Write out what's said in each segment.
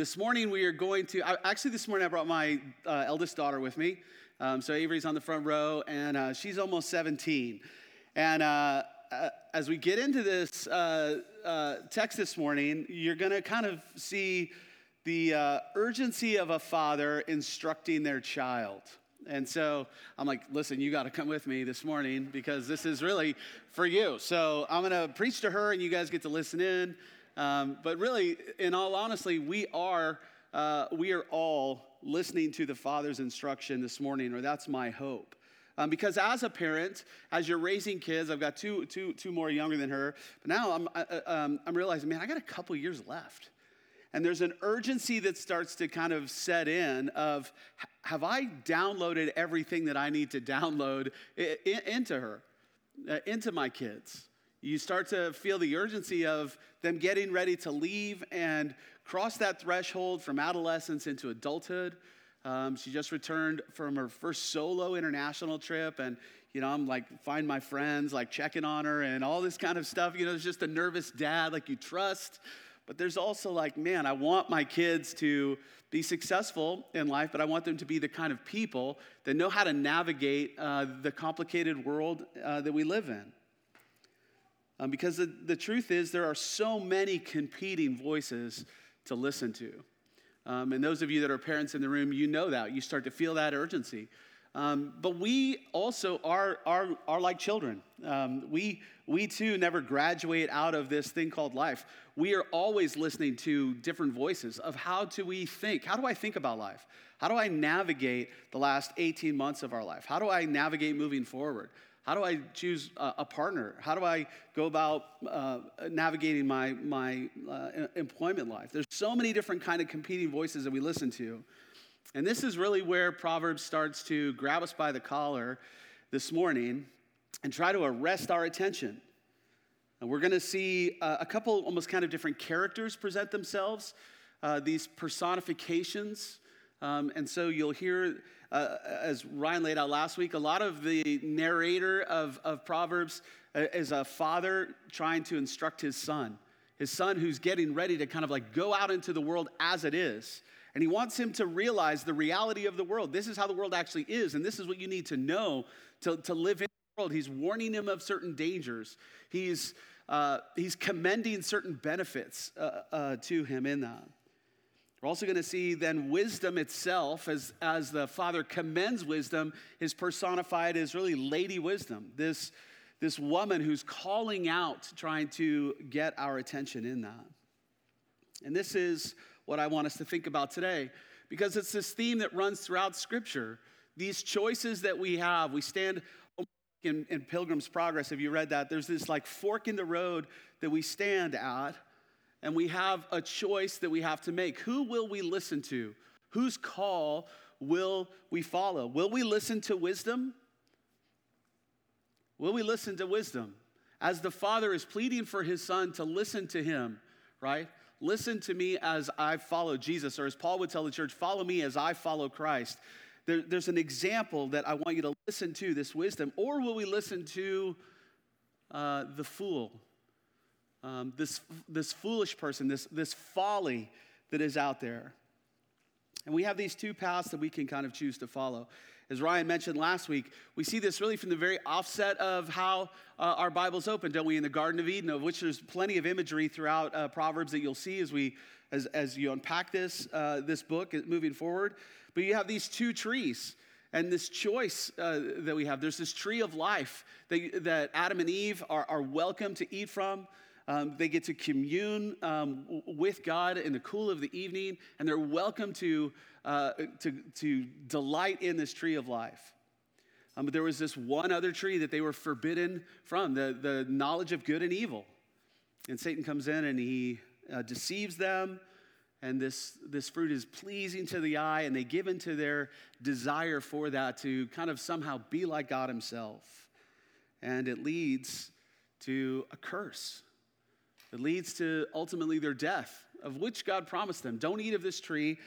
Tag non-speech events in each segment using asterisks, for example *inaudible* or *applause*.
this morning we are going to, I, actually, this morning I brought my uh, eldest daughter with me. Um, so Avery's on the front row, and uh, she's almost 17. And uh, uh as we get into this uh, uh, text this morning, you're going to kind of see the urgency of a father instructing their child. And so I'm like, listen, you got to come with me this morning because this is really for you. So I'm going to preach to her, and you guys get to listen in. Um, but really, in all honesty, we are, uh, we are all listening to the Father's instruction this morning, or that's my hope. Um, because as a parent, as you're raising kids, I've got two, two, two more younger than her, but now I'm, uh um, I'm realizing, man, I got a couple years left. And there's an urgency that starts to kind of set in of, have I downloaded everything that I need to download into her, uh, into my kids? You start to feel the urgency of them getting ready to leave and cross that threshold from adolescence into adulthood. Um, she just returned from her first solo international trip, and you know, I'm like, find my friends, like checking on her and all this kind of stuff. You know, it's just a nervous dad, like you trust. But there's also like, man, I want my kids to be successful in life, but I want them to be the kind of people that know how to navigate uh, the complicated world uh, that we live in. Um, because the, the truth is, there are so many competing voices to listen to. Um, and those of you that are parents in the room, you know that. You start to feel that urgency. Um, but we also are, are, are like children. Um, we, we too never graduate out of this thing called life. We are always listening to different voices of how do we think? How do I think about life? How do I navigate the last 18 months of our life? How do I navigate moving forward? How do I choose a, partner? How do I go about uh, navigating my, my uh, employment life? There's so many different kind of competing voices that we listen to. And this is really where Proverbs starts to grab us by the collar this morning and try to arrest our attention. And we're going to see uh, a couple almost kind of different characters present themselves, uh, these personifications. Um, and so you'll hear uh, as Ryan laid out last week, a lot of the narrator of, of Proverbs uh, is a father trying to instruct his son, his son who's getting ready to kind of like go out into the world as it is. And he wants him to realize the reality of the world. This is how the world actually is, and this is what you need to know to, to live in the world. He's warning him of certain dangers. He's, uh, he's commending certain benefits uh, uh, to him in that. We're also going to see then wisdom itself, as, as the Father commends wisdom, is personified as really Lady Wisdom, this, this woman who's calling out, trying to get our attention in that. And this is what I want us to think about today, because it's this theme that runs throughout Scripture. These choices that we have, we stand in, in Pilgrim's Progress, have you read that? There's this like fork in the road that we stand at and we have a choice that we have to make. Who will we listen to? Whose call will we follow? Will we listen to wisdom? Will we listen to wisdom? As the father is pleading for his son to listen to him, right? Listen to me as I follow Jesus, or as Paul would tell the church, follow me as I follow Christ. There, there's an example that I want you to listen to this wisdom, or will we listen to uh, the fool? Um, this, this foolish person, this, this folly that is out there. And we have these two paths that we can kind of choose to follow. As Ryan mentioned last week, we see this really from the very offset of how uh, our Bible's open, don't we? In the Garden of Eden, of which there's plenty of imagery throughout uh, Proverbs that you'll see as we as, as you unpack this uh, this book moving forward. But you have these two trees and this choice uh, that we have. There's this tree of life that, that Adam and Eve are, are welcome to eat from. Um, they get to commune um, with God in the cool of the evening, and they're welcome to, uh, to, to delight in this tree of life. Um, but there was this one other tree that they were forbidden from the, the knowledge of good and evil. And Satan comes in and he uh, deceives them, and this, this fruit is pleasing to the eye, and they give into their desire for that to kind of somehow be like God Himself. And it leads to a curse. It leads to ultimately their death, of which God promised them don't eat of this tree,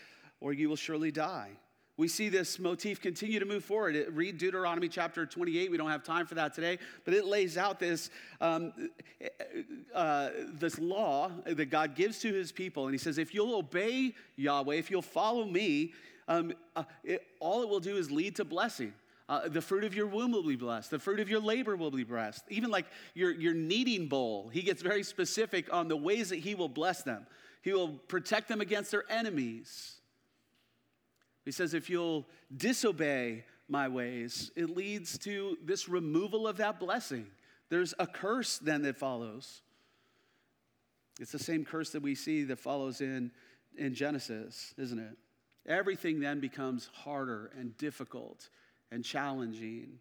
or you will surely die. We see this motif continue to move forward. Read Deuteronomy chapter 28. We don't have time for that today, but it lays out this, um, uh, this law that God gives to his people. And he says, if you'll obey Yahweh, if you'll follow me, um, uh, it, all it will do is lead to blessing. Uh, the fruit of your womb will be blessed. The fruit of your labor will be blessed. Even like your, your kneading bowl, he gets very specific on the ways that he will bless them. He will protect them against their enemies. He says, if you'll disobey my ways, it leads to this removal of that blessing. There's a curse then that follows. It's the same curse that we see that follows in, in Genesis, isn't it? Everything then becomes harder and difficult and challenging.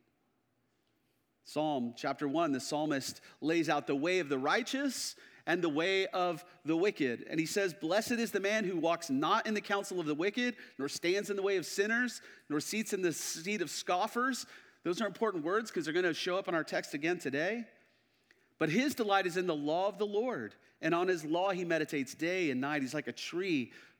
Psalm chapter 1, the psalmist lays out the way of the righteous and the way of the wicked. And he says, Blessed is the man who walks not in the counsel of the wicked, nor stands in the way of sinners, nor seats in the seat of scoffers. Those are important words because they're going to show up in our text again today. But his delight is in the law of the Lord, and on his law he meditates day and night. He's like a tree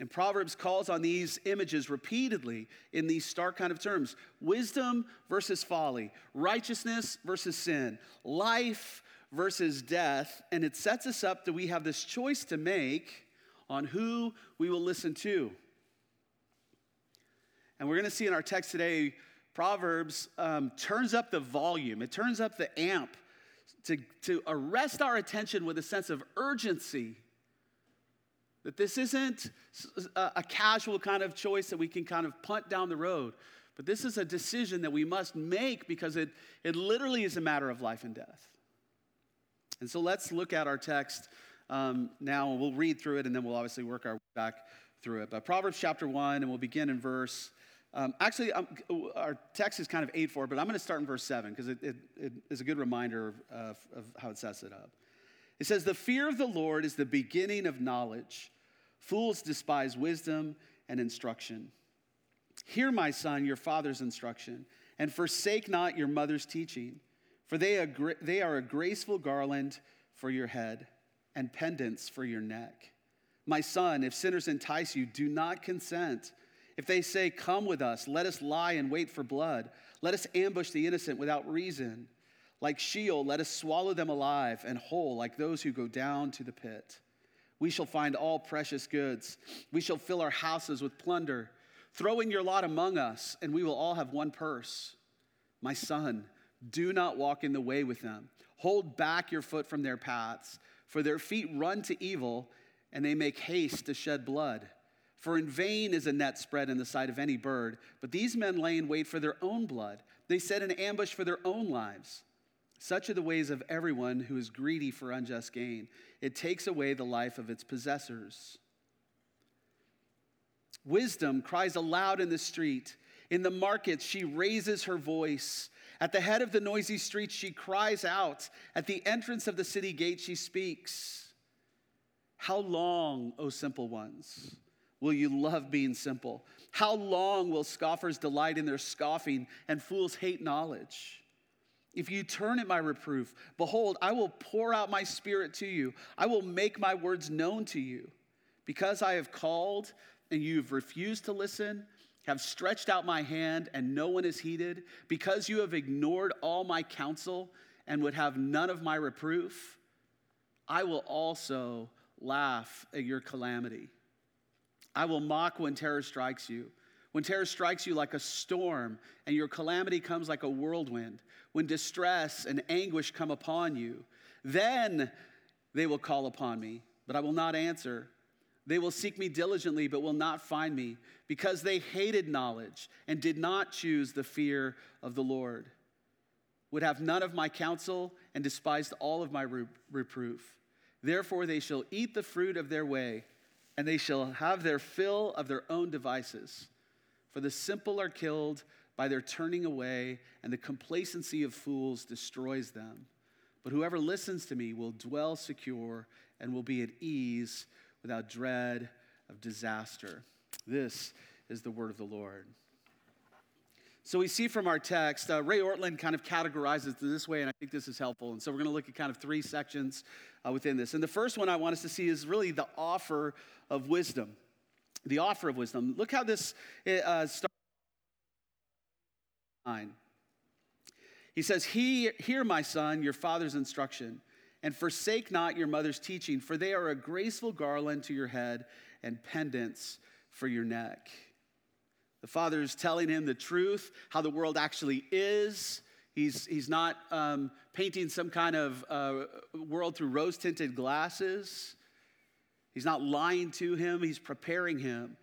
And Proverbs calls on these images repeatedly in these stark kind of terms wisdom versus folly, righteousness versus sin, life versus death, and it sets us up that we have this choice to make on who we will listen to. And we're going to see in our text today, Proverbs um, turns up the volume, it turns up the amp to, to arrest our attention with a sense of urgency. That this isn't a, casual kind of choice that we can kind of punt down the road, but this is a decision that we must make because it, it literally is a matter of life and death. And so let's look at our text um, now. We'll read through it and then we'll obviously work our way back through it. But Proverbs chapter 1, and we'll begin in verse. Um, actually, um, our text is kind of 8 4, but I'm going to start in verse 7 because it, it, it is a good reminder of, of how it sets it up. It says, The fear of the Lord is the beginning of knowledge. Fools despise wisdom and instruction. Hear, my son, your father's instruction, and forsake not your mother's teaching for they are, they are a graceful garland for your head and pendants for your neck. My son, if sinners entice you, do not consent. If they say, Come with us, let us lie and wait for blood. Let us ambush the innocent without reason. Like Sheol, let us swallow them alive and whole, like those who go down to the pit. We shall find all precious goods. We shall fill our houses with plunder. Throw in your lot among us, and we will all have one purse. My son, do not walk in the way with them. Hold back your foot from their paths, for their feet run to evil, and they make haste to shed blood. For in vain is a net spread in the sight of any bird, but these men lay in wait for their own blood. They set an ambush for their own lives. Such are the ways of everyone who is greedy for unjust gain. It takes away the life of its possessors. Wisdom cries aloud in the street. In the markets, she raises her voice. At the head of the noisy streets, she cries out. At the entrance of the city gate, she speaks. How long, O simple ones, will you love being simple? How long will scoffers delight in their scoffing and fools hate knowledge? If you turn at my reproof, behold, I will pour out my spirit to you. I will make my words known to you. Because I have called and you've refused to listen, have stretched out my hand and no one is heeded, because you have ignored all my counsel and would have none of my reproof, I will also laugh at your calamity. I will mock when terror strikes you. When terror strikes you like a storm and your calamity comes like a whirlwind, when distress and anguish come upon you, then they will call upon me, but I will not answer. They will seek me diligently, but will not find me, because they hated knowledge and did not choose the fear of the Lord, would have none of my counsel, and despised all of my reproof. Therefore, they shall eat the fruit of their way, and they shall have their fill of their own devices. For the simple are killed by their turning away, and the complacency of fools destroys them. But whoever listens to me will dwell secure and will be at ease without dread of disaster. This is the word of the Lord. So we see from our text, uh, Ray Ortlund kind of categorizes it this way, and I think this is helpful. And so we're going to look at kind of three sections uh, within this. And the first one I want us to see is really the offer of wisdom. The offer of wisdom. Look how this uh, starts. He says, he, Hear, my son, your father's instruction, and forsake not your mother's teaching, for they are a graceful garland to your head and pendants for your neck. The father is telling him the truth, how the world actually is. He's, he's not um, painting some kind of uh, world through rose tinted glasses. He's not lying to him, he's preparing him.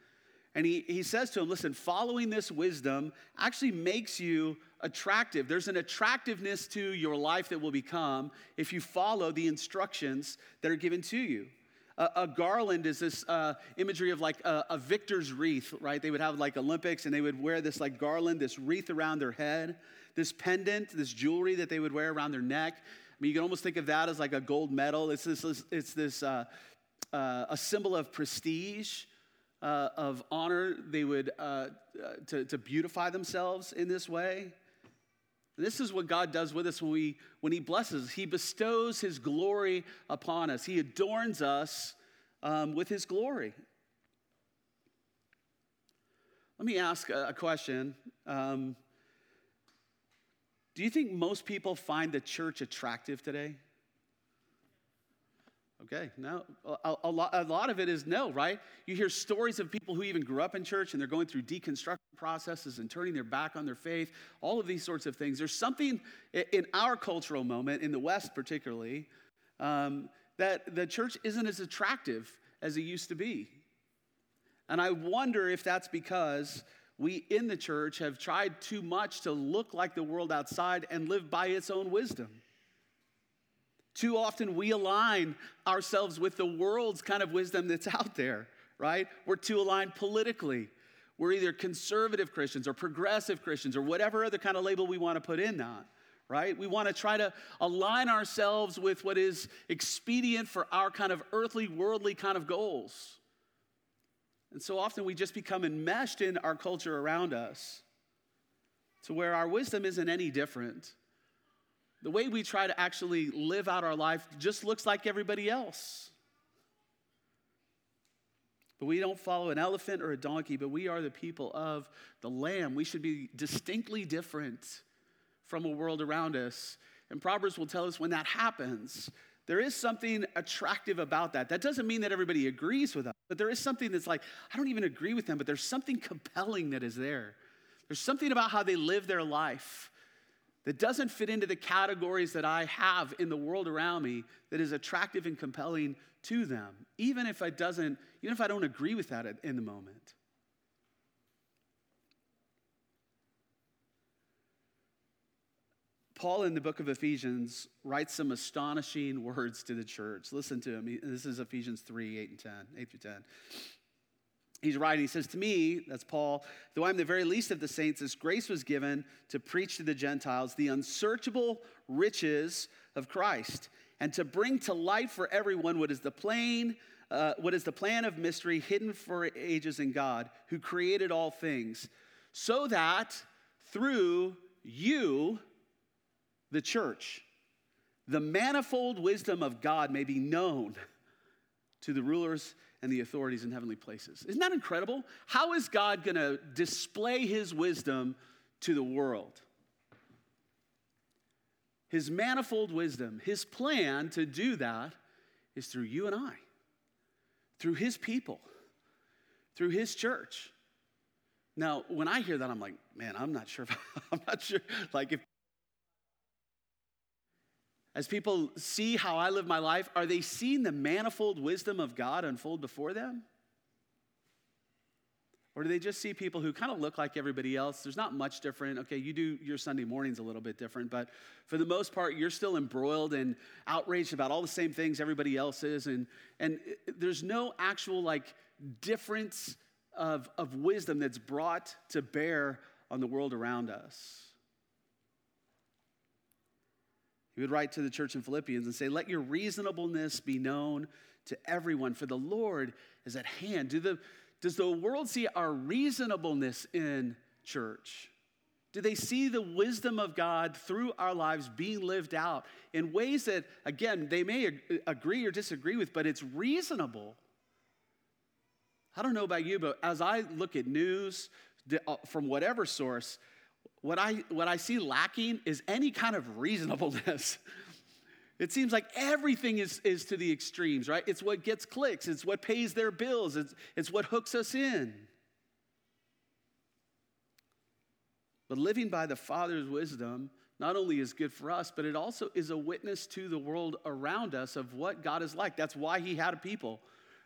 And he, he says to him, Listen, following this wisdom actually makes you attractive. There's an attractiveness to your life that will become if you follow the instructions that are given to you. A, a garland is this uh, imagery of like a, a victor's wreath, right? They would have like Olympics and they would wear this like garland, this wreath around their head, this pendant, this jewelry that they would wear around their neck. I mean, you can almost think of that as like a gold medal. It's this, it's this uh, uh, a symbol of prestige uh, of honor, they would, uh, uh, to, to beautify themselves in this way. This is what God does with us when, we, when He blesses. He bestows His glory upon us, He adorns us um, with His glory. Let me ask a, a question. Um, do you think most people find the church attractive today? Okay, no. A, a, lot, a lot of it is no, right? You hear stories of people who even grew up in church and they're going through deconstruction processes and turning their back on their faith, all of these sorts of things. There's something in our cultural moment, in the West particularly, um, that the church isn't as attractive as it used to be. And I wonder if that's because we in the church have tried too much to look like the world outside and live by its own wisdom. Too often we align ourselves with the world's kind of wisdom that's *laughs* out there, right? We're too aligned politically. We're either conservative Christians or progressive Christians or whatever other kind of label we want to put in that, right? We want to try to align ourselves with what is expedient for our kind of earthly, worldly kind of goals. And so often we just become enmeshed in our culture around us to where our wisdom isn't any different. The way we try to actually live out our life just looks like everybody else. But we don't follow an elephant or a donkey, but we are the people of the Lamb. We should be distinctly different from a world around us. And Proverbs will tell us when that happens, there is something attractive about that. That doesn't mean that everybody agrees with us, but there is something that's like, I don't even agree with them, but there's something compelling that is there. There's something about how they live their life that doesn't fit into the categories that I have in the world around me that is attractive and compelling to them, even if I doesn't, even if I don't agree with that in the moment. Paul in the book of Ephesians writes some astonishing words to the church. Listen to him. This is Ephesians 3 8 and 10, 8 through 10 he's writing, he says, To me, that's Paul, though I'm the very least of the saints, this grace was given to preach to the Gentiles the unsearchable riches of Christ and to bring to light for everyone what is the plain. Uh, what is the plan of mystery hidden for ages in God, who created all things, so that through you, the church, the manifold wisdom of God may be known to the rulers and the authorities in heavenly places. Isn't that incredible? How is God going to display his wisdom to the world? His manifold wisdom, his plan to do that is through you and I, through his people, through his church. Now, when I hear that, I'm like, man, I'm not sure. If, *laughs* I'm not sure. Like, if as people see how I live my life, are they seeing the manifold wisdom of God unfold before them? Or do they just see people who kind of look like everybody else? There's not much different. Okay, you do your Sunday mornings a little bit different, but for the most part, you're still embroiled and outraged about all the same things everybody else is. And, and there's no actual like difference of, of wisdom that's brought to bear on the world around us. He would write to the church in Philippians and say, Let your reasonableness be known to everyone, for the Lord is at hand. Do the, does the world see our reasonableness in church? Do they see the wisdom of God through our lives being lived out in ways that, again, they may agree or disagree with, but it's reasonable? I don't know about you, but as I look at news uh, from whatever source, what I, what I see lacking is any kind of reasonableness. *laughs* It seems like everything is, is to the extremes, right? It's what gets clicks, it's what pays their bills, it's, it's what hooks us in. But living by the Father's wisdom not only is good for us, but it also is a witness to the world around us of what God is like. That's why He had a people,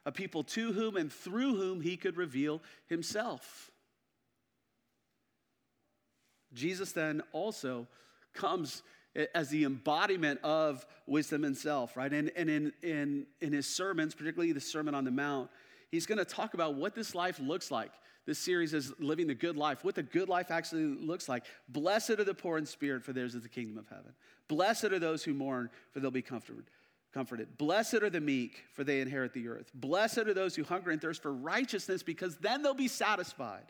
a people to whom and through whom He could reveal Himself. Jesus then also comes as the embodiment of wisdom himself, right? And, and in, in, in his sermons, particularly the Sermon on the Mount, he's going to talk about what this life looks like. This series is living the good life, what the good life actually looks like. Blessed are the poor in spirit, for theirs is the kingdom of heaven. Blessed are those who mourn, for they'll be comforted. Comforted. Blessed are the meek, for they inherit the earth. Blessed are those who hunger and thirst for righteousness, because then they'll be satisfied.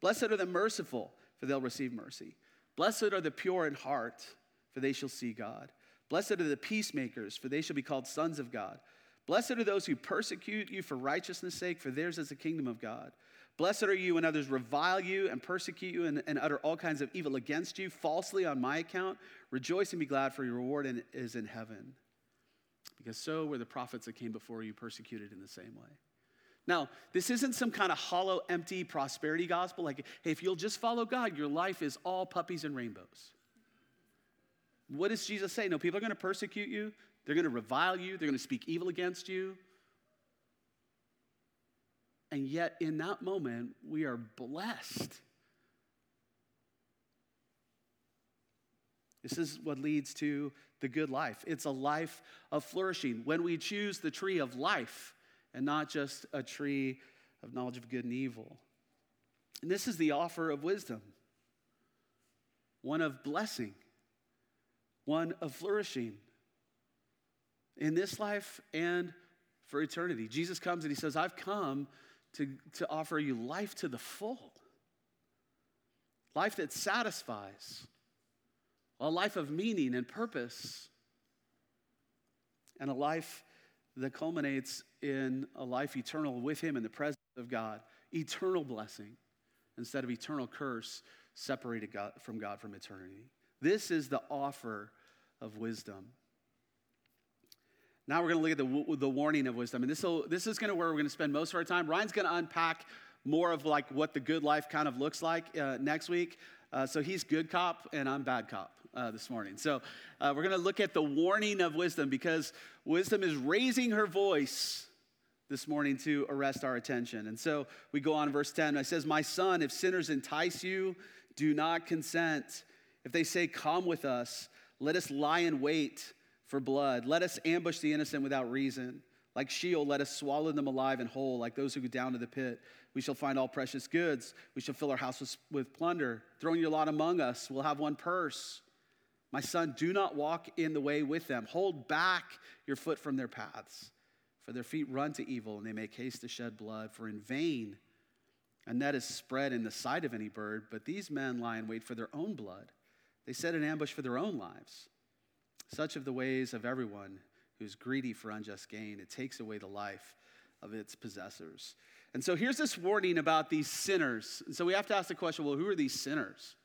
Blessed are the merciful, for they'll receive mercy. Blessed are the pure in heart, for they shall see God. Blessed are the peacemakers, for they shall be called sons of God. Blessed are those who persecute you for righteousness' sake, for theirs is the kingdom of God. Blessed are you when others revile you and persecute you and, and, utter all kinds of evil against you falsely on my account. Rejoice and be glad, for your reward is in heaven. Because so were the prophets that came before you persecuted in the same way. Now, this isn't some kind of hollow, empty prosperity gospel like, hey, if you'll just follow God, your life is all puppies and rainbows. What does Jesus say? No, people are going to persecute you, they're going to revile you, they're going to speak evil against you. And yet, in that moment, we are blessed. This is what leads to the good life. It's a life of flourishing. When we choose the tree of life, and not just a tree of knowledge of good and evil. And this is the offer of wisdom one of blessing, one of flourishing in this life and for eternity. Jesus comes and he says, I've come to, to offer you life to the full, life that satisfies, a life of meaning and purpose, and a life that culminates in a life eternal with Him in the presence of God, eternal blessing instead of eternal curse separated God, from God from eternity. This is the offer of wisdom. Now we're going to look at the, the warning of wisdom. And this, this is going to where we're going to spend most of our time. Ryan's going to unpack more of like what the good life kind of looks like uh, next week. Uh, so he's good cop and I'm bad cop uh, this morning. So uh, we're going to look at the warning of wisdom because wisdom is raising her voice this morning to arrest our attention. And so we go on verse 10. It says, My son, if sinners entice you, do not consent. If they say, Come with us, let us lie in wait for blood. Let us ambush the innocent without reason. Like Sheol, let us swallow them alive and whole. Like those who go down to the pit, we shall find all precious goods. We shall fill our house with, with plunder. Throwing your lot among us, we'll have one purse. My son, do not walk in the way with them. Hold back your foot from their paths. For their feet run to evil, and they make haste to shed blood. For in vain a net is spread in the sight of any bird, but these men lie in wait for their own blood. They set an ambush for their own lives. Such of the ways of everyone who's greedy for unjust gain, it takes away the life of its possessors. And so here's this warning about these sinners. And so we have to ask the question well, who are these sinners?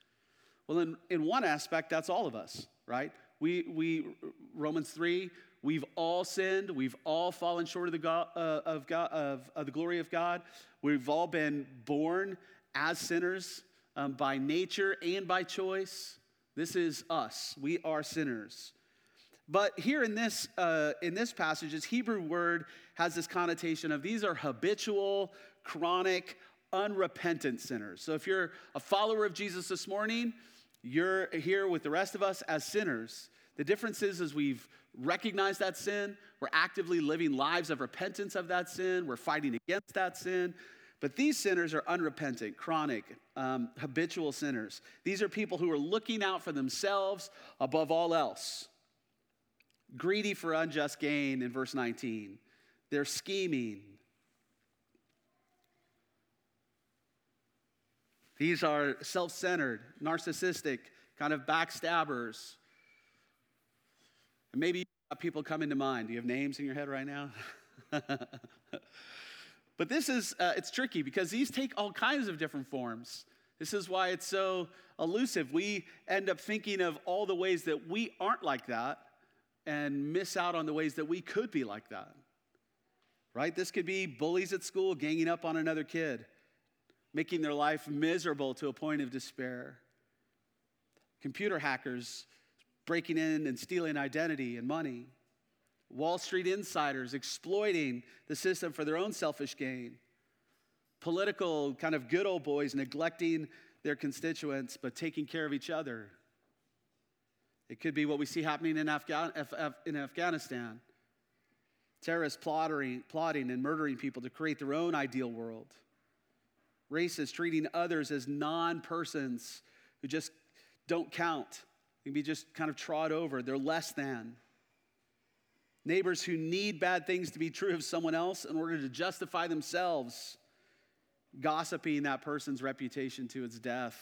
Well, in, in one aspect, that's all of us, right? We, we Romans 3, we've all sinned. We've all fallen short of the, God, uh, of, God, of, of, the glory of God. We've all been born as sinners um, by nature and by choice. This is us. We are sinners. But here in this, uh, in this passage, this Hebrew word has this connotation of these are habitual, chronic, unrepentant sinners. So if you're a follower of Jesus this morning, you're here with the rest of us as sinners. The difference is, is we've recognized that sin, we're actively living lives of repentance of that sin, we're fighting against that sin. But these sinners are unrepentant, chronic, um, habitual sinners. These are people who are looking out for themselves above all else, greedy for unjust gain in verse 19. They're scheming. These are self centered, narcissistic, kind of backstabbers. And maybe people coming to mind. Do you have names in your head right now? *laughs* But this is, uh, it's tricky because these take all kinds of different forms. This is why it's so elusive. We end up thinking of all the ways that we aren't like that and miss out on the ways that we could be like that. Right? This could be bullies at school ganging up on another kid, making their life miserable to a point of despair. Computer hackers breaking in and stealing identity and money. Wall Street insiders exploiting the system for their own selfish gain, political kind of good old boys neglecting their constituents but taking care of each other. It could be what we see happening in, in Afghanistan. Terrorists plotting, plotting and murdering people to create their own ideal world, racists treating others as non persons who just don't count, can be just kind of trod over, they're less than. Neighbors who need bad things to be true of someone else in order to justify themselves, gossiping that person's reputation to its death,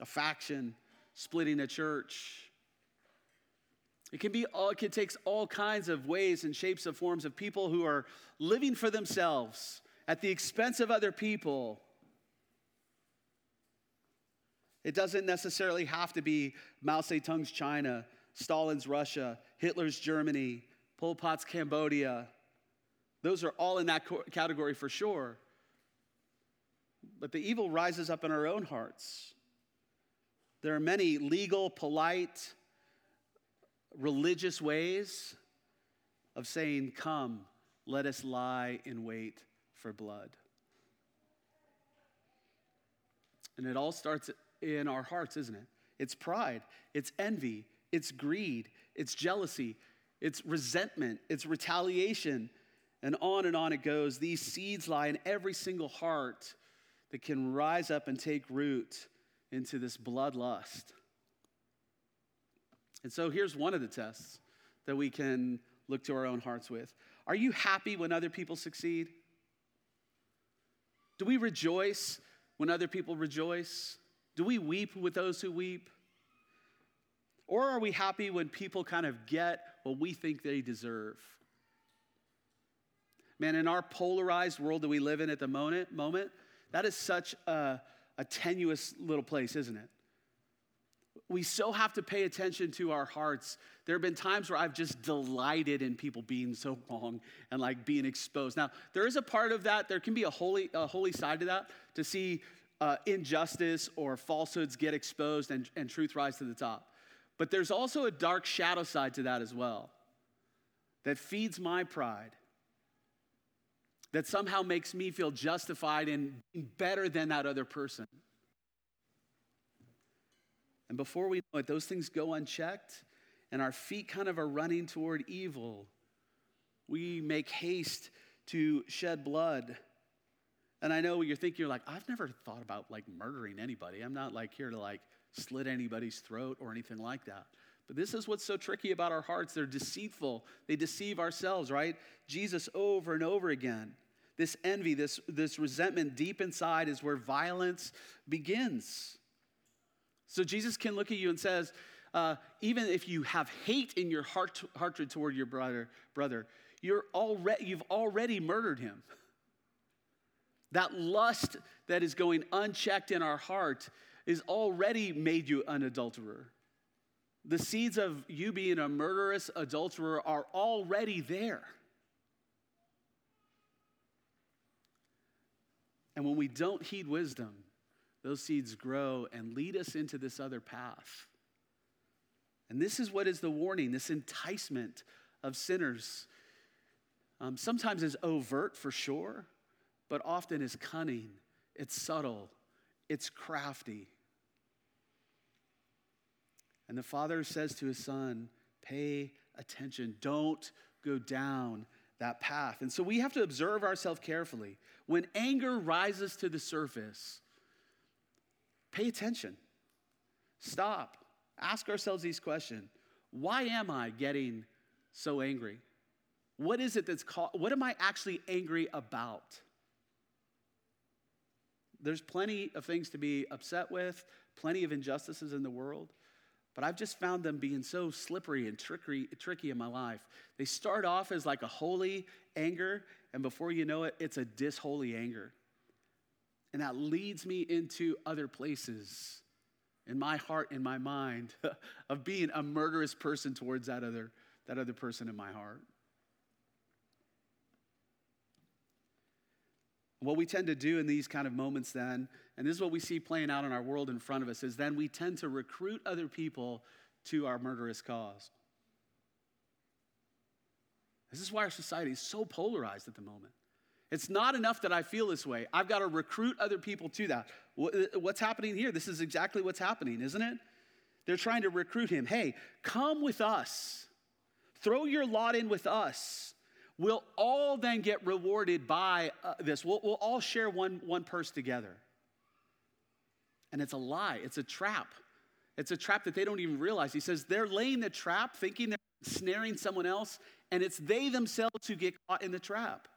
a faction splitting a church. It can be all, it takes all kinds of ways and shapes and forms of people who are living for themselves at the expense of other people. It doesn't necessarily have to be Mao Zedong's China Stalin's Russia, Hitler's Germany, Pol Pot's Cambodia. Those are all in that category for sure. But the evil rises up in our own hearts. There are many legal, polite, religious ways of saying, Come, let us lie in wait for blood. And it all starts in our hearts, isn't it? It's pride, it's envy, it's greed, it's jealousy, it's resentment, it's retaliation, and on and on it goes. These seeds lie in every single heart that can rise up and take root into this bloodlust. And so here's one of the tests that we can look to our own hearts with. Are you happy when other people succeed? Do we rejoice when other people rejoice? Do we weep with those who weep? Or are we happy when people kind of get what we think they deserve? Man, in our polarized world that we live in at the moment, moment that is such a, a tenuous little place, isn't it? We so have to pay attention to our hearts. There have been times where I've just delighted in people being so *laughs* wrong and like being exposed. Now, there is a part of that, there can be a holy, a holy side to that, to see uh, injustice or falsehoods get exposed and, and truth rise to the top. But there's also a dark shadow side to that as well that feeds my pride, that somehow makes me feel justified in being better than that other person. And before we know it, those things go unchecked, and our feet kind of are running toward evil. We make haste to shed blood. And I know you're thinking, you're like, I've never thought about like murdering anybody. I'm not like here to like slit anybody's throat or anything like that. But this is what's so tricky about our hearts. They're deceitful, they deceive ourselves, right? Jesus over and over again. This envy, this, this resentment deep inside is where violence begins. So Jesus can look at you and says, uh, even if you have hate in your heart, hatred toward your brother, brother, you're already, you've already murdered him. That lust that is going unchecked in our heart is already made you an adulterer. The seeds of you being a murderous adulterer are already there. And when we don't heed wisdom, those seeds grow and lead us into this other path. And this is what is the warning this enticement of sinners. Um, sometimes is overt for sure, but often is cunning, it's subtle, it's crafty. And the father says to his son, Pay attention. Don't go down that path. And so we have to observe ourselves carefully. When anger rises to the surface, pay attention. Stop. Ask ourselves these questions. Why am I getting so angry? What is it that's called, what am I actually angry about? There's plenty of things to be upset with, plenty of injustices in the world. But I've just found them being so slippery and tricky, tricky in my life. They start off as like a holy anger, and before you know it, it's a disholy anger. And that leads me into other places in my heart, in my mind, *laughs* of being a murderous person towards that other, that other person in my heart. What we tend to do in these kind of moments, then, and this is what we see playing out in our world in front of us, is then we tend to recruit other people to our murderous cause. This is why our society is so polarized at the moment. It's not enough that I feel this way. I've got to recruit other people to that. What's happening here? This is exactly what's happening, isn't it? They're trying to recruit him. Hey, come with us. Throw your lot in with us we'll all then get rewarded by uh, this. We'll, we'll all share one, one purse together. And it's a lie, it's a trap. It's a trap that they don't even realize. He says they're laying the trap, thinking they're snaring someone else, and it's they themselves who get caught in the trap.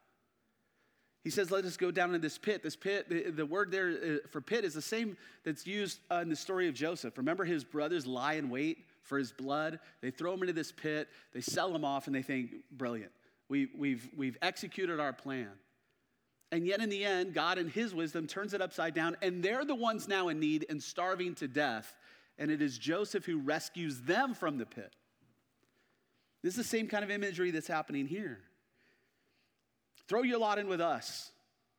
He says, Let us go down into this pit. This pit, the, the word there uh, for pit is the same that's used uh, in the story of Joseph. Remember, his brothers lie in wait for his blood. They throw him into this pit, they sell him off, and they think, Brilliant. We, we've, we've executed our plan. And yet, in the end, God, in His wisdom, turns it upside down, and they're the ones now in need and starving to death. And it is Joseph who rescues them from the pit. This is the same kind of imagery that's happening here. Throw your lot in with us.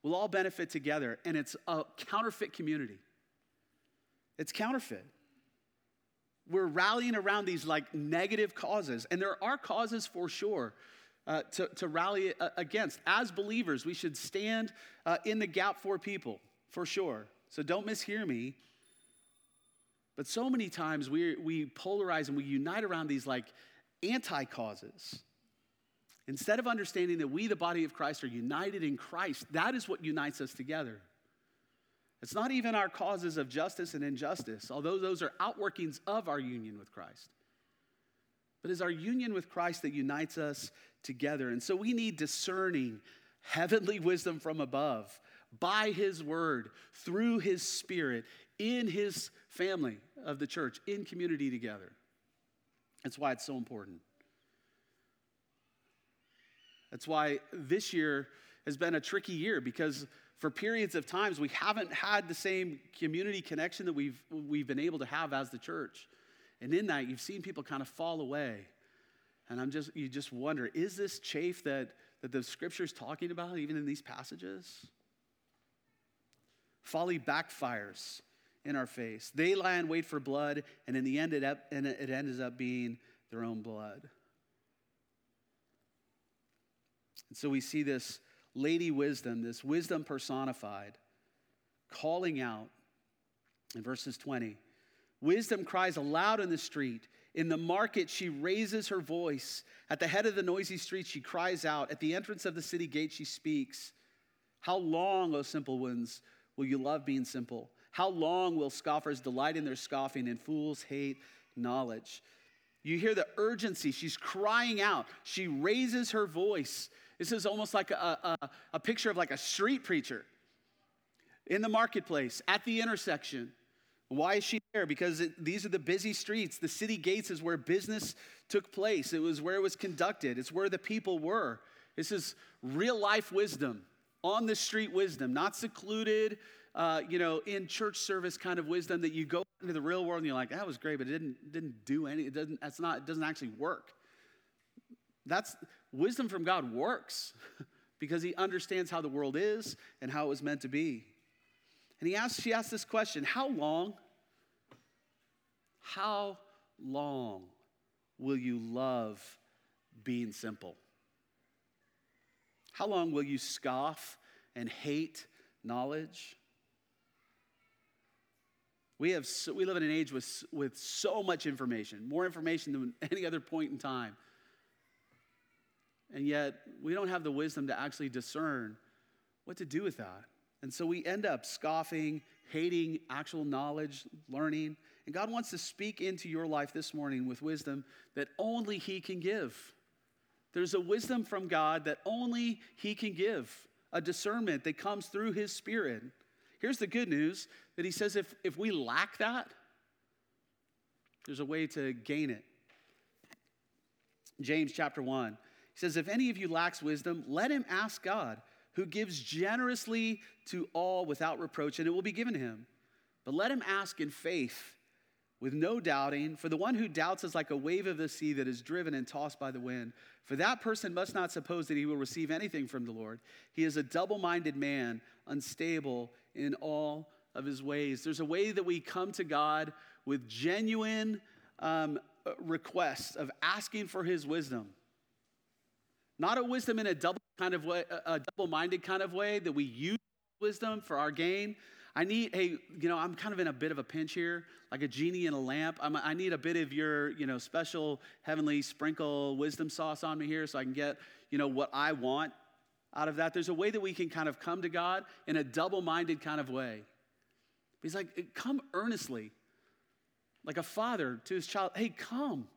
We'll all benefit together. And it's a counterfeit community. It's counterfeit. We're rallying around these like negative causes, and there are causes for sure uh, to, to rally uh, against. As believers, we should stand uh, in the gap for people, for sure. So don't mishear me. But so many times we, we polarize and we unite around these like anti causes. Instead of understanding that we, the body of Christ, are united in Christ, that is what unites us together. It's not even our causes of justice and injustice, although those are outworkings of our union with Christ. But it's our union with Christ that unites us together. And so we need discerning heavenly wisdom from above by his word, through his spirit, in his family of the church, in community together. That's why it's so important. That's why this year has been a tricky year because for periods of times we haven't had the same community connection that we've, we've been able to have as the church. And in that, you've seen people kind of fall away. And I'm just, you just wonder, is this chafe that, that the scripture is talking about even in these passages? Folly backfires in our face. They lie in wait for blood, and in the end, it, up, and it ends up being their own blood. And so we see this lady wisdom, this wisdom personified, calling out in verses 20. Wisdom cries aloud in the street. In the market, she raises her voice. At the head of the noisy street, she cries out. At the entrance of the city gate, she speaks. How long, O simple ones, will you love being simple? How long will scoffers delight in their scoffing and fools hate knowledge? You hear the urgency. She's crying out. She raises her voice. This is almost like a, a, a picture of like a street preacher in the marketplace, at the intersection. Why is she there? Because it, these are the busy streets. The city gates is where business took place, it was where it was conducted, it's where the people were. This is real life wisdom, on the street wisdom, not secluded, uh, you know, in church service kind of wisdom that you go into the real world and you're like, that was great, but it didn't, didn't do any, it doesn't, that's not, it doesn't actually work. That's wisdom from God works *laughs* because he understands how the world is and how it was meant to be. And he asked, she asked this question How long? How long will you love being simple? How long will you scoff and hate knowledge? We, have so, we live in an age with, with so much information, more information than *laughs* any other point in time. And yet, we don't have the wisdom to actually discern what to do with that. And so we end up scoffing, hating actual knowledge, learning. And God wants to speak into your life this morning with wisdom that only He can give. There's a wisdom from God that only He can give, a discernment that comes through His Spirit. Here's the good news that He says if, if we lack that, there's a way to gain it. James chapter 1. He says, If any of you lacks wisdom, let him ask God who gives generously to all without reproach, and it will be given him. But let him ask in faith, with no doubting, for the one who doubts is like a wave of the sea that is driven and tossed by the wind. For that person must not suppose that he will receive anything from the Lord. He is a double minded man, unstable in all of his ways. There's a way that we come to God with genuine um, requests of asking for his wisdom. Not a wisdom in a double kind of way, a double-minded kind of way that we use wisdom for our gain. I need, hey, you know, I'm kind of in a bit of a pinch here, like a genie in a lamp. I'm, i need a bit of your, you know, special heavenly sprinkle wisdom sauce on me here so I can get, you know, what I want out of that. There's a way that we can kind of come to God in a double minded kind of way. He's like, come earnestly, like a father to his child. Hey, come.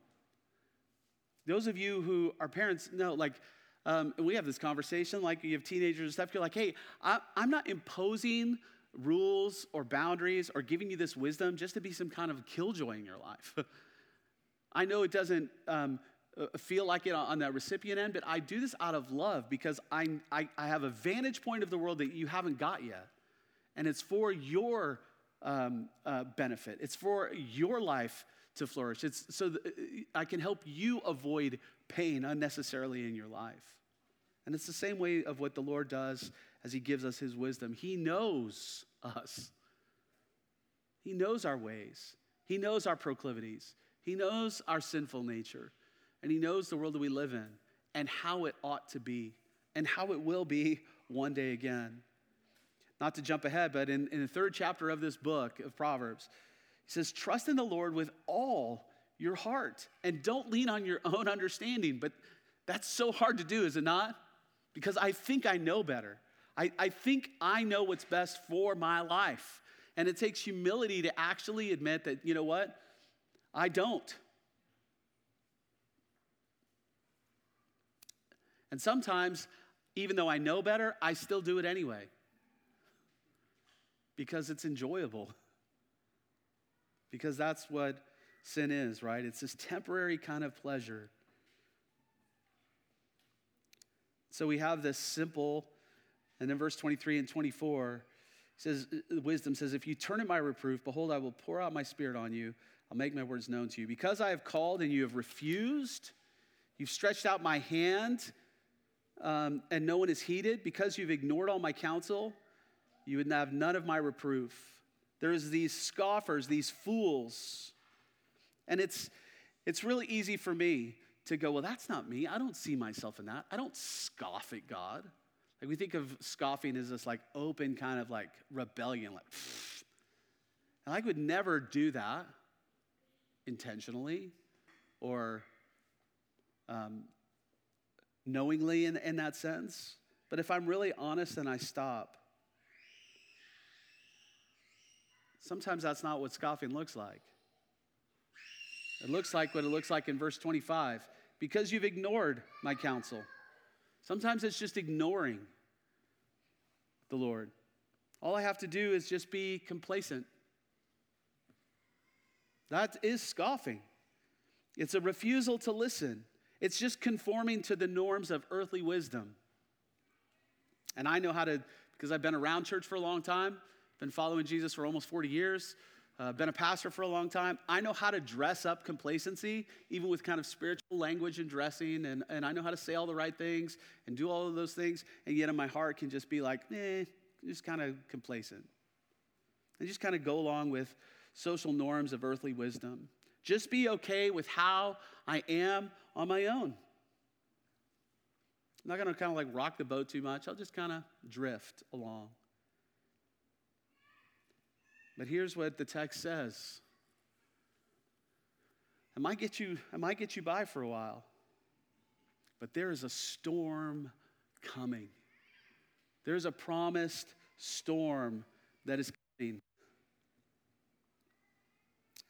Those of you who are parents know, like, um, we have this conversation, like you have teenagers and stuff, you're like, hey, I, I'm not imposing rules or boundaries or giving you this wisdom just to be some kind of killjoy in your life. *laughs* I know it doesn't um, uh, feel like it on that recipient end, but I do this out of love because I, I, I have a vantage point of the world that you haven't got yet. And it's for your um, uh, benefit, it's for your life to flourish. It's so I can help you avoid pain unnecessarily in your life. And it's the same way of what the Lord does as He gives us His wisdom. He knows us, He knows our ways, He knows our proclivities, He knows our sinful nature, and He knows the world that we live in and how it ought to be and how it will be one day again. Not to jump ahead, but in, in the third chapter of this book of Proverbs, he says, Trust in the Lord with all your heart and don't lean on your own understanding. But that's so hard to do, is it not? Because I think I know better. I, I think I know what's best for my life. And it takes humility to actually admit that, you know what? I don't. And sometimes, even though I know better, I still do it anyway because it's enjoyable. *laughs* Because that's what sin is, right? It's this temporary kind of pleasure. So we have this simple, and then verse 23 and 24 says, Wisdom says, If you turn at my reproof, behold, I will pour out my spirit on you. I'll make my words known to you. Because I have called and you have refused, you've stretched out my hand um, and no one is heeded, because you've ignored all my counsel, you would have none of my reproof. There's these scoffers, these fools. And it's, it's really easy for me to go, well, that's not me. I don't see myself in that. I don't scoff at God. Like we think of scoffing as this like open kind of like rebellion, like, Pfft. *sniffs* and I would never do that intentionally or um, knowingly in, in that sense. But if I'm really honest and I stop, Sometimes that's not what scoffing looks like. It looks like what it looks like in verse 25 because you've ignored my counsel. Sometimes it's just ignoring the Lord. All I have to do is just be complacent. That is scoffing. It's a refusal to listen. It's just conforming to the norms of earthly wisdom. And I know how to, because I've been around church for a long time, been following Jesus for almost 40 years, uh, been a pastor for a long time. I know how to dress up complacency, even with kind of spiritual language and dressing, and, and I know how to say all the right things and do all of those things, and yet in my heart can just be like, eh, just kind of complacent. And just kind of go along with social norms of earthly wisdom. Just be okay with how I am on my own. I'm not going to kind of like rock the boat too much. I'll just kind of drift along. But here's what the text says. It might get you, it might get you by for a while. but there is a storm coming. There's a promised storm that is coming.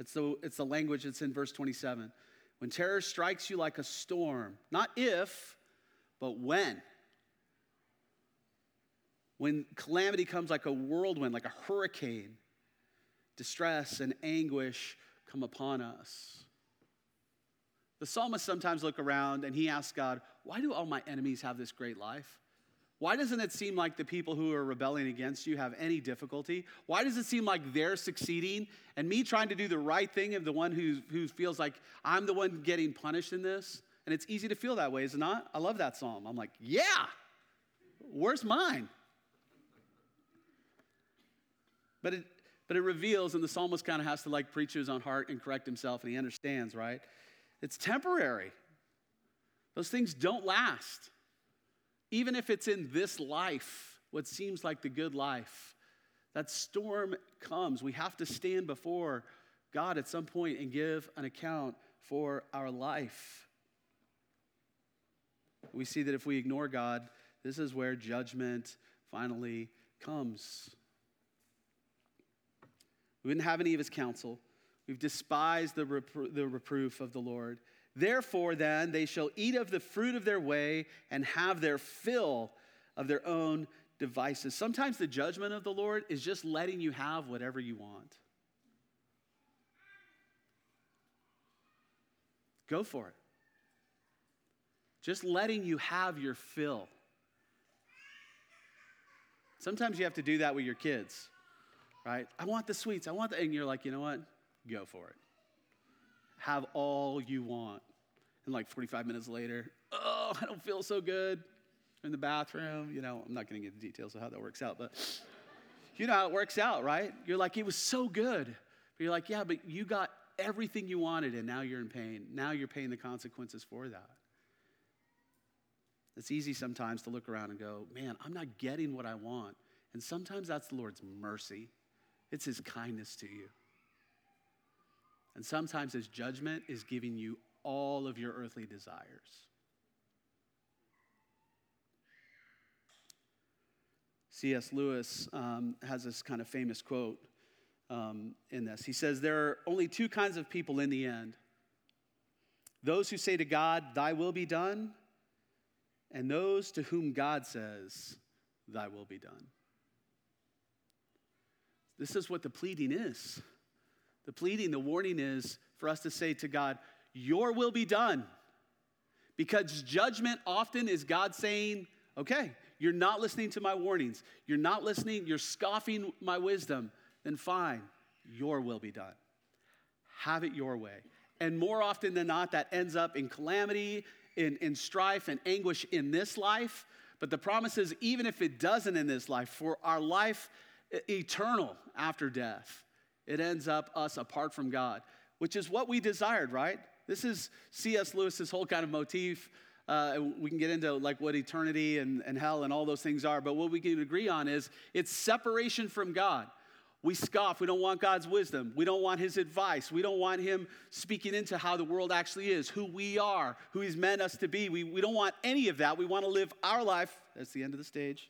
It's the, it's the language that's in verse 27. When terror strikes you like a storm, not if, but when. When calamity comes like a whirlwind, like a hurricane, distress and anguish come upon us. The psalmist sometimes look around and he asks God, Why do all my enemies have this great life? Why doesn't it seem like the people who are rebelling against you have any difficulty? Why does it seem like they're succeeding and me trying to do the right thing of the one who, who feels like I'm the one getting punished in this? And it's easy to feel that way, is it not? I love that psalm. I'm like, yeah, where's mine? But it, but it reveals, and the psalmist kind of has to like preach his own heart and correct himself, and he understands, right? It's temporary. Those things don't last. Even if it's in this life, what seems like the good life, that storm comes. We have to stand before God at some point and give an account for our life. We see that if we ignore God, this is where judgment finally comes. We didn't have any of his counsel. We've despised the, repro- the reproof of the Lord. Therefore, then, they shall eat of the fruit of their way and have their fill of their own devices. Sometimes the judgment of the Lord is just letting you have whatever you want. Go for it. Just letting you have your fill. Sometimes you have to do that with your kids, right? I want the sweets. I want the, and you're like, you know what? Go for it. Have all you want. And like 45 minutes later, oh, I don't feel so good. In the bathroom, you know, I'm not going to get the details of how that works out, but you know how it works out, right? You're like, it was so good. But you're like, yeah, but you got everything you wanted and now you're in pain. Now you're paying the consequences for that. It's easy sometimes to look around and go, man, I'm not getting what I want. And sometimes that's the Lord's mercy, it's His kindness to you. And sometimes His judgment is giving you all of your earthly desires. C.S. Lewis um, has this kind of famous quote um, in this. He says, There are only two kinds of people in the end those who say to God, Thy will be done, and those to whom God says, Thy will be done. This is what the pleading is. The pleading, the warning is for us to say to God, your will be done. Because judgment often is God saying, okay, you're not listening to my warnings. You're not listening, you're scoffing my wisdom. Then fine, your will be done. Have it your way. And more often than not, that ends up in calamity, in, in strife, and anguish in this life. But the promise is, even if it doesn't in this life, for our life eternal after death, it ends up us apart from God, which is what we desired, right? This is C.S. Lewis's whole kind of motif. Uh, we can get into like what eternity and, and hell and all those things are, but what we can agree on is it's separation from God. We scoff. We don't want God's wisdom. We don't want His advice. We don't want Him speaking into how the world actually is, who we are, who He's meant us to be. We, we don't want any of that. We want to live our life, that's the end of the stage,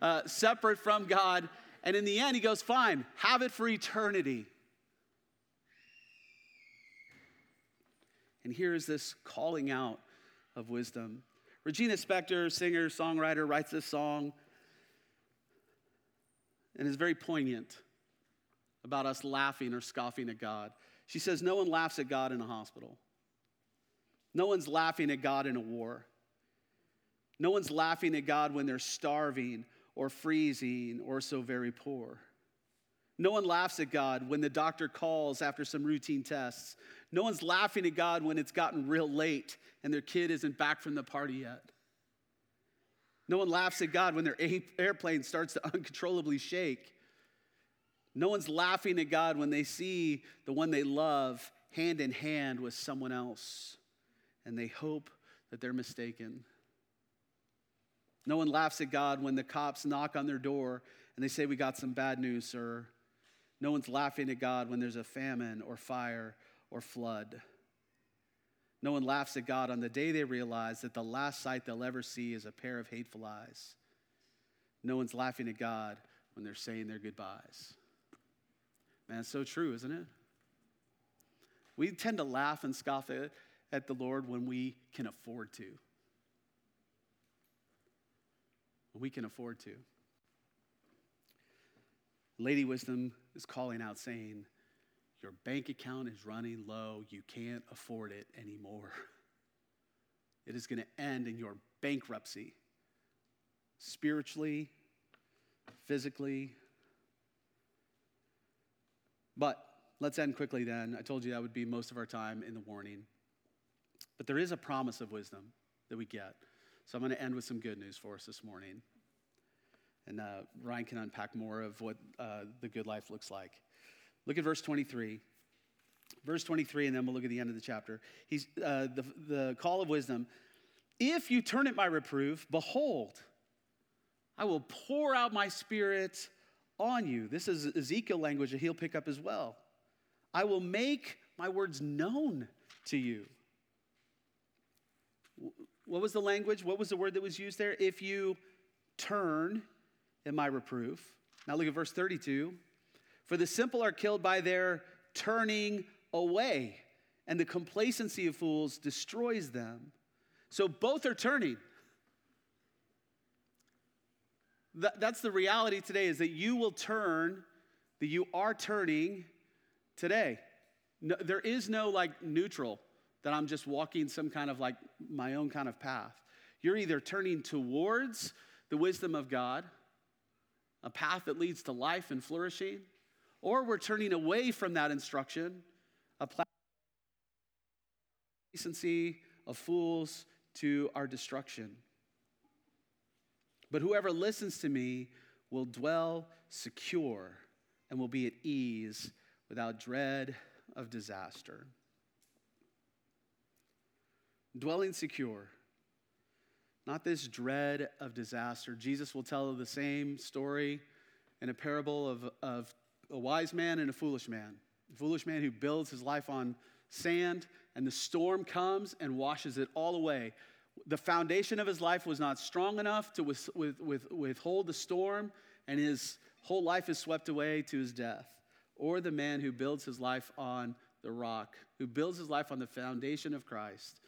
uh, separate from God. And in the end, He goes, fine, have it for eternity. And here is this calling out of wisdom. Regina Spektor, singer, songwriter, writes this song and is very poignant about us laughing or scoffing at God. She says, No one laughs at God in a hospital. No one's laughing at God in a war. No one's laughing at God when they're starving or freezing or so very poor. No one laughs at God when the doctor calls after some routine tests. No one's laughing at God when it's gotten real late and their kid isn't back from the party yet. No one laughs at God when their airplane starts to *laughs* uncontrollably shake. No one's laughing at God when they see the one they love hand in hand with someone else and they hope that they're mistaken. No one laughs at God when the cops knock on their door and they say, We got some bad news, sir. No one's laughing at God when there's a famine or fire or flood. No one laughs at God on the day they realize that the last sight they'll ever see is a pair of hateful eyes. No one's laughing at God when they're saying their goodbyes. Man, it's so true, isn't it? We tend to laugh and scoff at, at the Lord when we can afford to. When we can afford to. Lady Wisdom is calling out saying, Your bank account is running low. You can't afford it anymore. *laughs* It is going to end in your bankruptcy, spiritually, physically. But let's end quickly then. I told you that would be most of our time in the warning. But there is a promise of wisdom that we get. So I'm going to end with some good news for us this morning. And uh, Ryan can unpack more of what uh, the good life looks like. Look at verse 23. Verse 23, and then we'll look at the end of the chapter. He's uh, the, the call of wisdom. If you turn at my reproof, behold, I will pour out my spirit on you. This is Ezekiel language that he'll pick up as well. I will make my words known to you. What was the language? What was the word that was used there? If you turn in my reproof. Now look at verse 32. For the simple are killed by their turning away, and the complacency of fools destroys them. So both are turning. that's the reality today is that you will turn, that you are turning today. No, there is no like neutral that I'm just walking some kind of like my own kind of path. You're either turning towards the wisdom of God a path that leads to life and flourishing, or we're turning away from that instruction, a path decency of fools to our destruction. But whoever listens to me will dwell secure and will be at ease without dread of disaster. Dwelling secure not this dread of disaster. Jesus will tell the same story in a parable of, of a wise man and a foolish man. A foolish man who builds his life on sand, and the storm comes and washes it all away. The foundation of his life was not strong enough to with, with, with, withhold the storm, and his whole life is swept away to his death. Or the man who builds his life on the rock, who builds his life on the foundation of Christ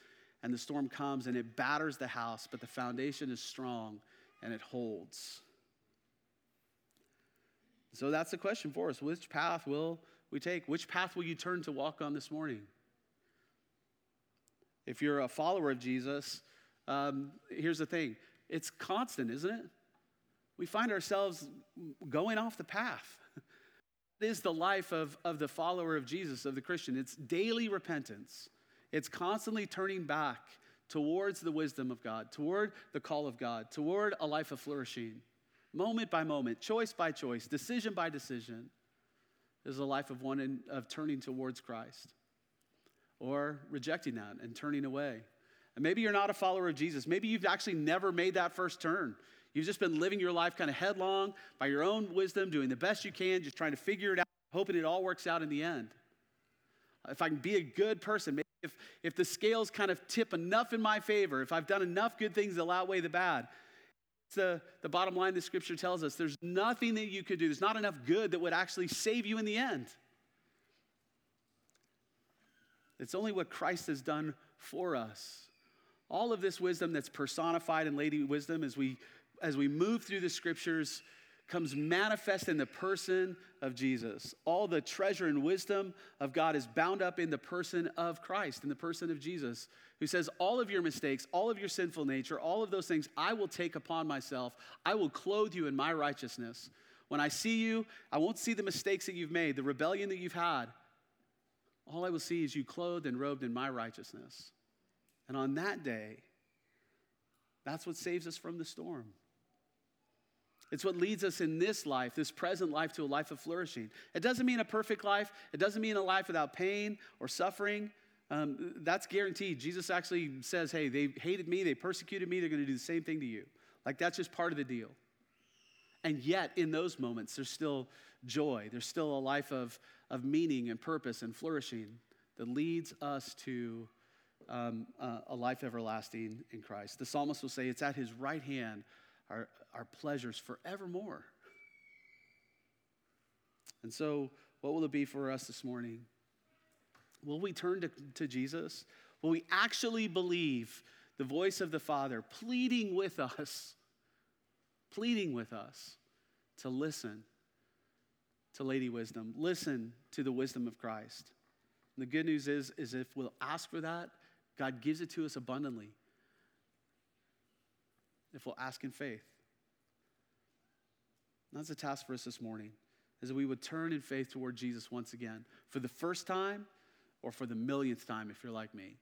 and the storm comes and it batters the house, but the foundation is strong and it holds. So that's the question for us. Which path will we take? Which path will you turn to walk on this morning? If you're a follower of Jesus, um, here's the thing it's constant, isn't it? We find ourselves going off the path. *laughs* It is the life of, of the follower of Jesus, of the Christian. It's daily repentance. It's constantly turning back towards the wisdom of God, toward the call of God, toward a life of flourishing. Moment by moment, choice by choice, decision by decision is a life of one in, of turning towards Christ or rejecting that and turning away. And maybe you're not a follower of Jesus. Maybe you've actually never made that first turn. You've just been living your life kind of headlong by your own wisdom, doing the best you can, just trying to figure it out, hoping it all works out in the end. If I can be a good person, if, if the scales kind of tip enough in my favor, if I've done enough good things that'll outweigh the bad, the, the bottom line the scripture tells us there's nothing that you could do, there's not enough good that would actually save you in the end. It's only what Christ has done for us. All of this wisdom that's personified in Lady Wisdom as we as we move through the scriptures comes manifest in the person of Jesus. All the treasure and wisdom of God is bound up in the person of Christ, in the person of Jesus, who says, All of your mistakes, all of your sinful nature, all of those things I will take upon myself. I will clothe you in my righteousness. When I see you, I won't see the mistakes that you've made, the rebellion that you've had. All I will see is you clothed and robed in my righteousness. And on that day, that's what saves us from the storm. It's what leads us in this life, this present life, to a life of flourishing. It doesn't mean a perfect life, it doesn't mean a life without pain or suffering. Um, that's guaranteed. Jesus actually says, hey, they hated me, they persecuted me, they're going to do the same thing to you. Like, that's just part of the deal. And yet, in those moments, there's still joy. There's still a life of, of meaning and purpose and flourishing that leads us to um, uh, a life everlasting in Christ. The psalmist will say, It's at his right hand our, our pleasures forevermore. And so, what will it be for us this morning? Will we turn to, to Jesus? Will we actually believe the voice of the Father pleading with us, pleading with us to listen to Lady Wisdom, listen to the wisdom of Christ? And the good news is, is if we'll ask for that, God gives it to us abundantly. If we'll ask in faith. That's a task for us this morning, is that we would turn in faith toward Jesus once again, for the first time or for the millionth time if you're like me.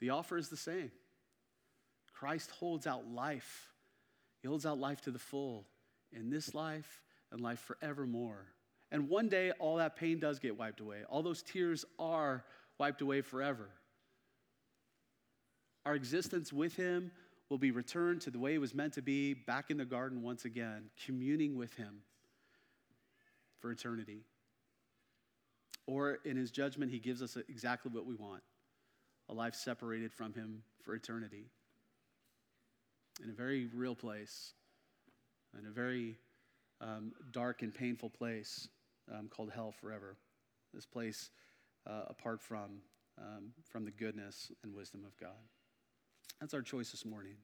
The offer is the same. Christ holds out life. He holds out life to the full in this life and life forevermore. And one day, all that pain does get wiped away. All those tears are wiped away forever. Our existence with Him will be returned to the way it was meant to be, back in the garden once again, communing with Him for eternity. Or in His judgment, He gives us exactly what we want a life separated from Him for eternity. In a very real place, in a very um, dark and painful place um, called hell forever. This place uh, apart from, um, from the goodness and wisdom of God. That's our choice this morning.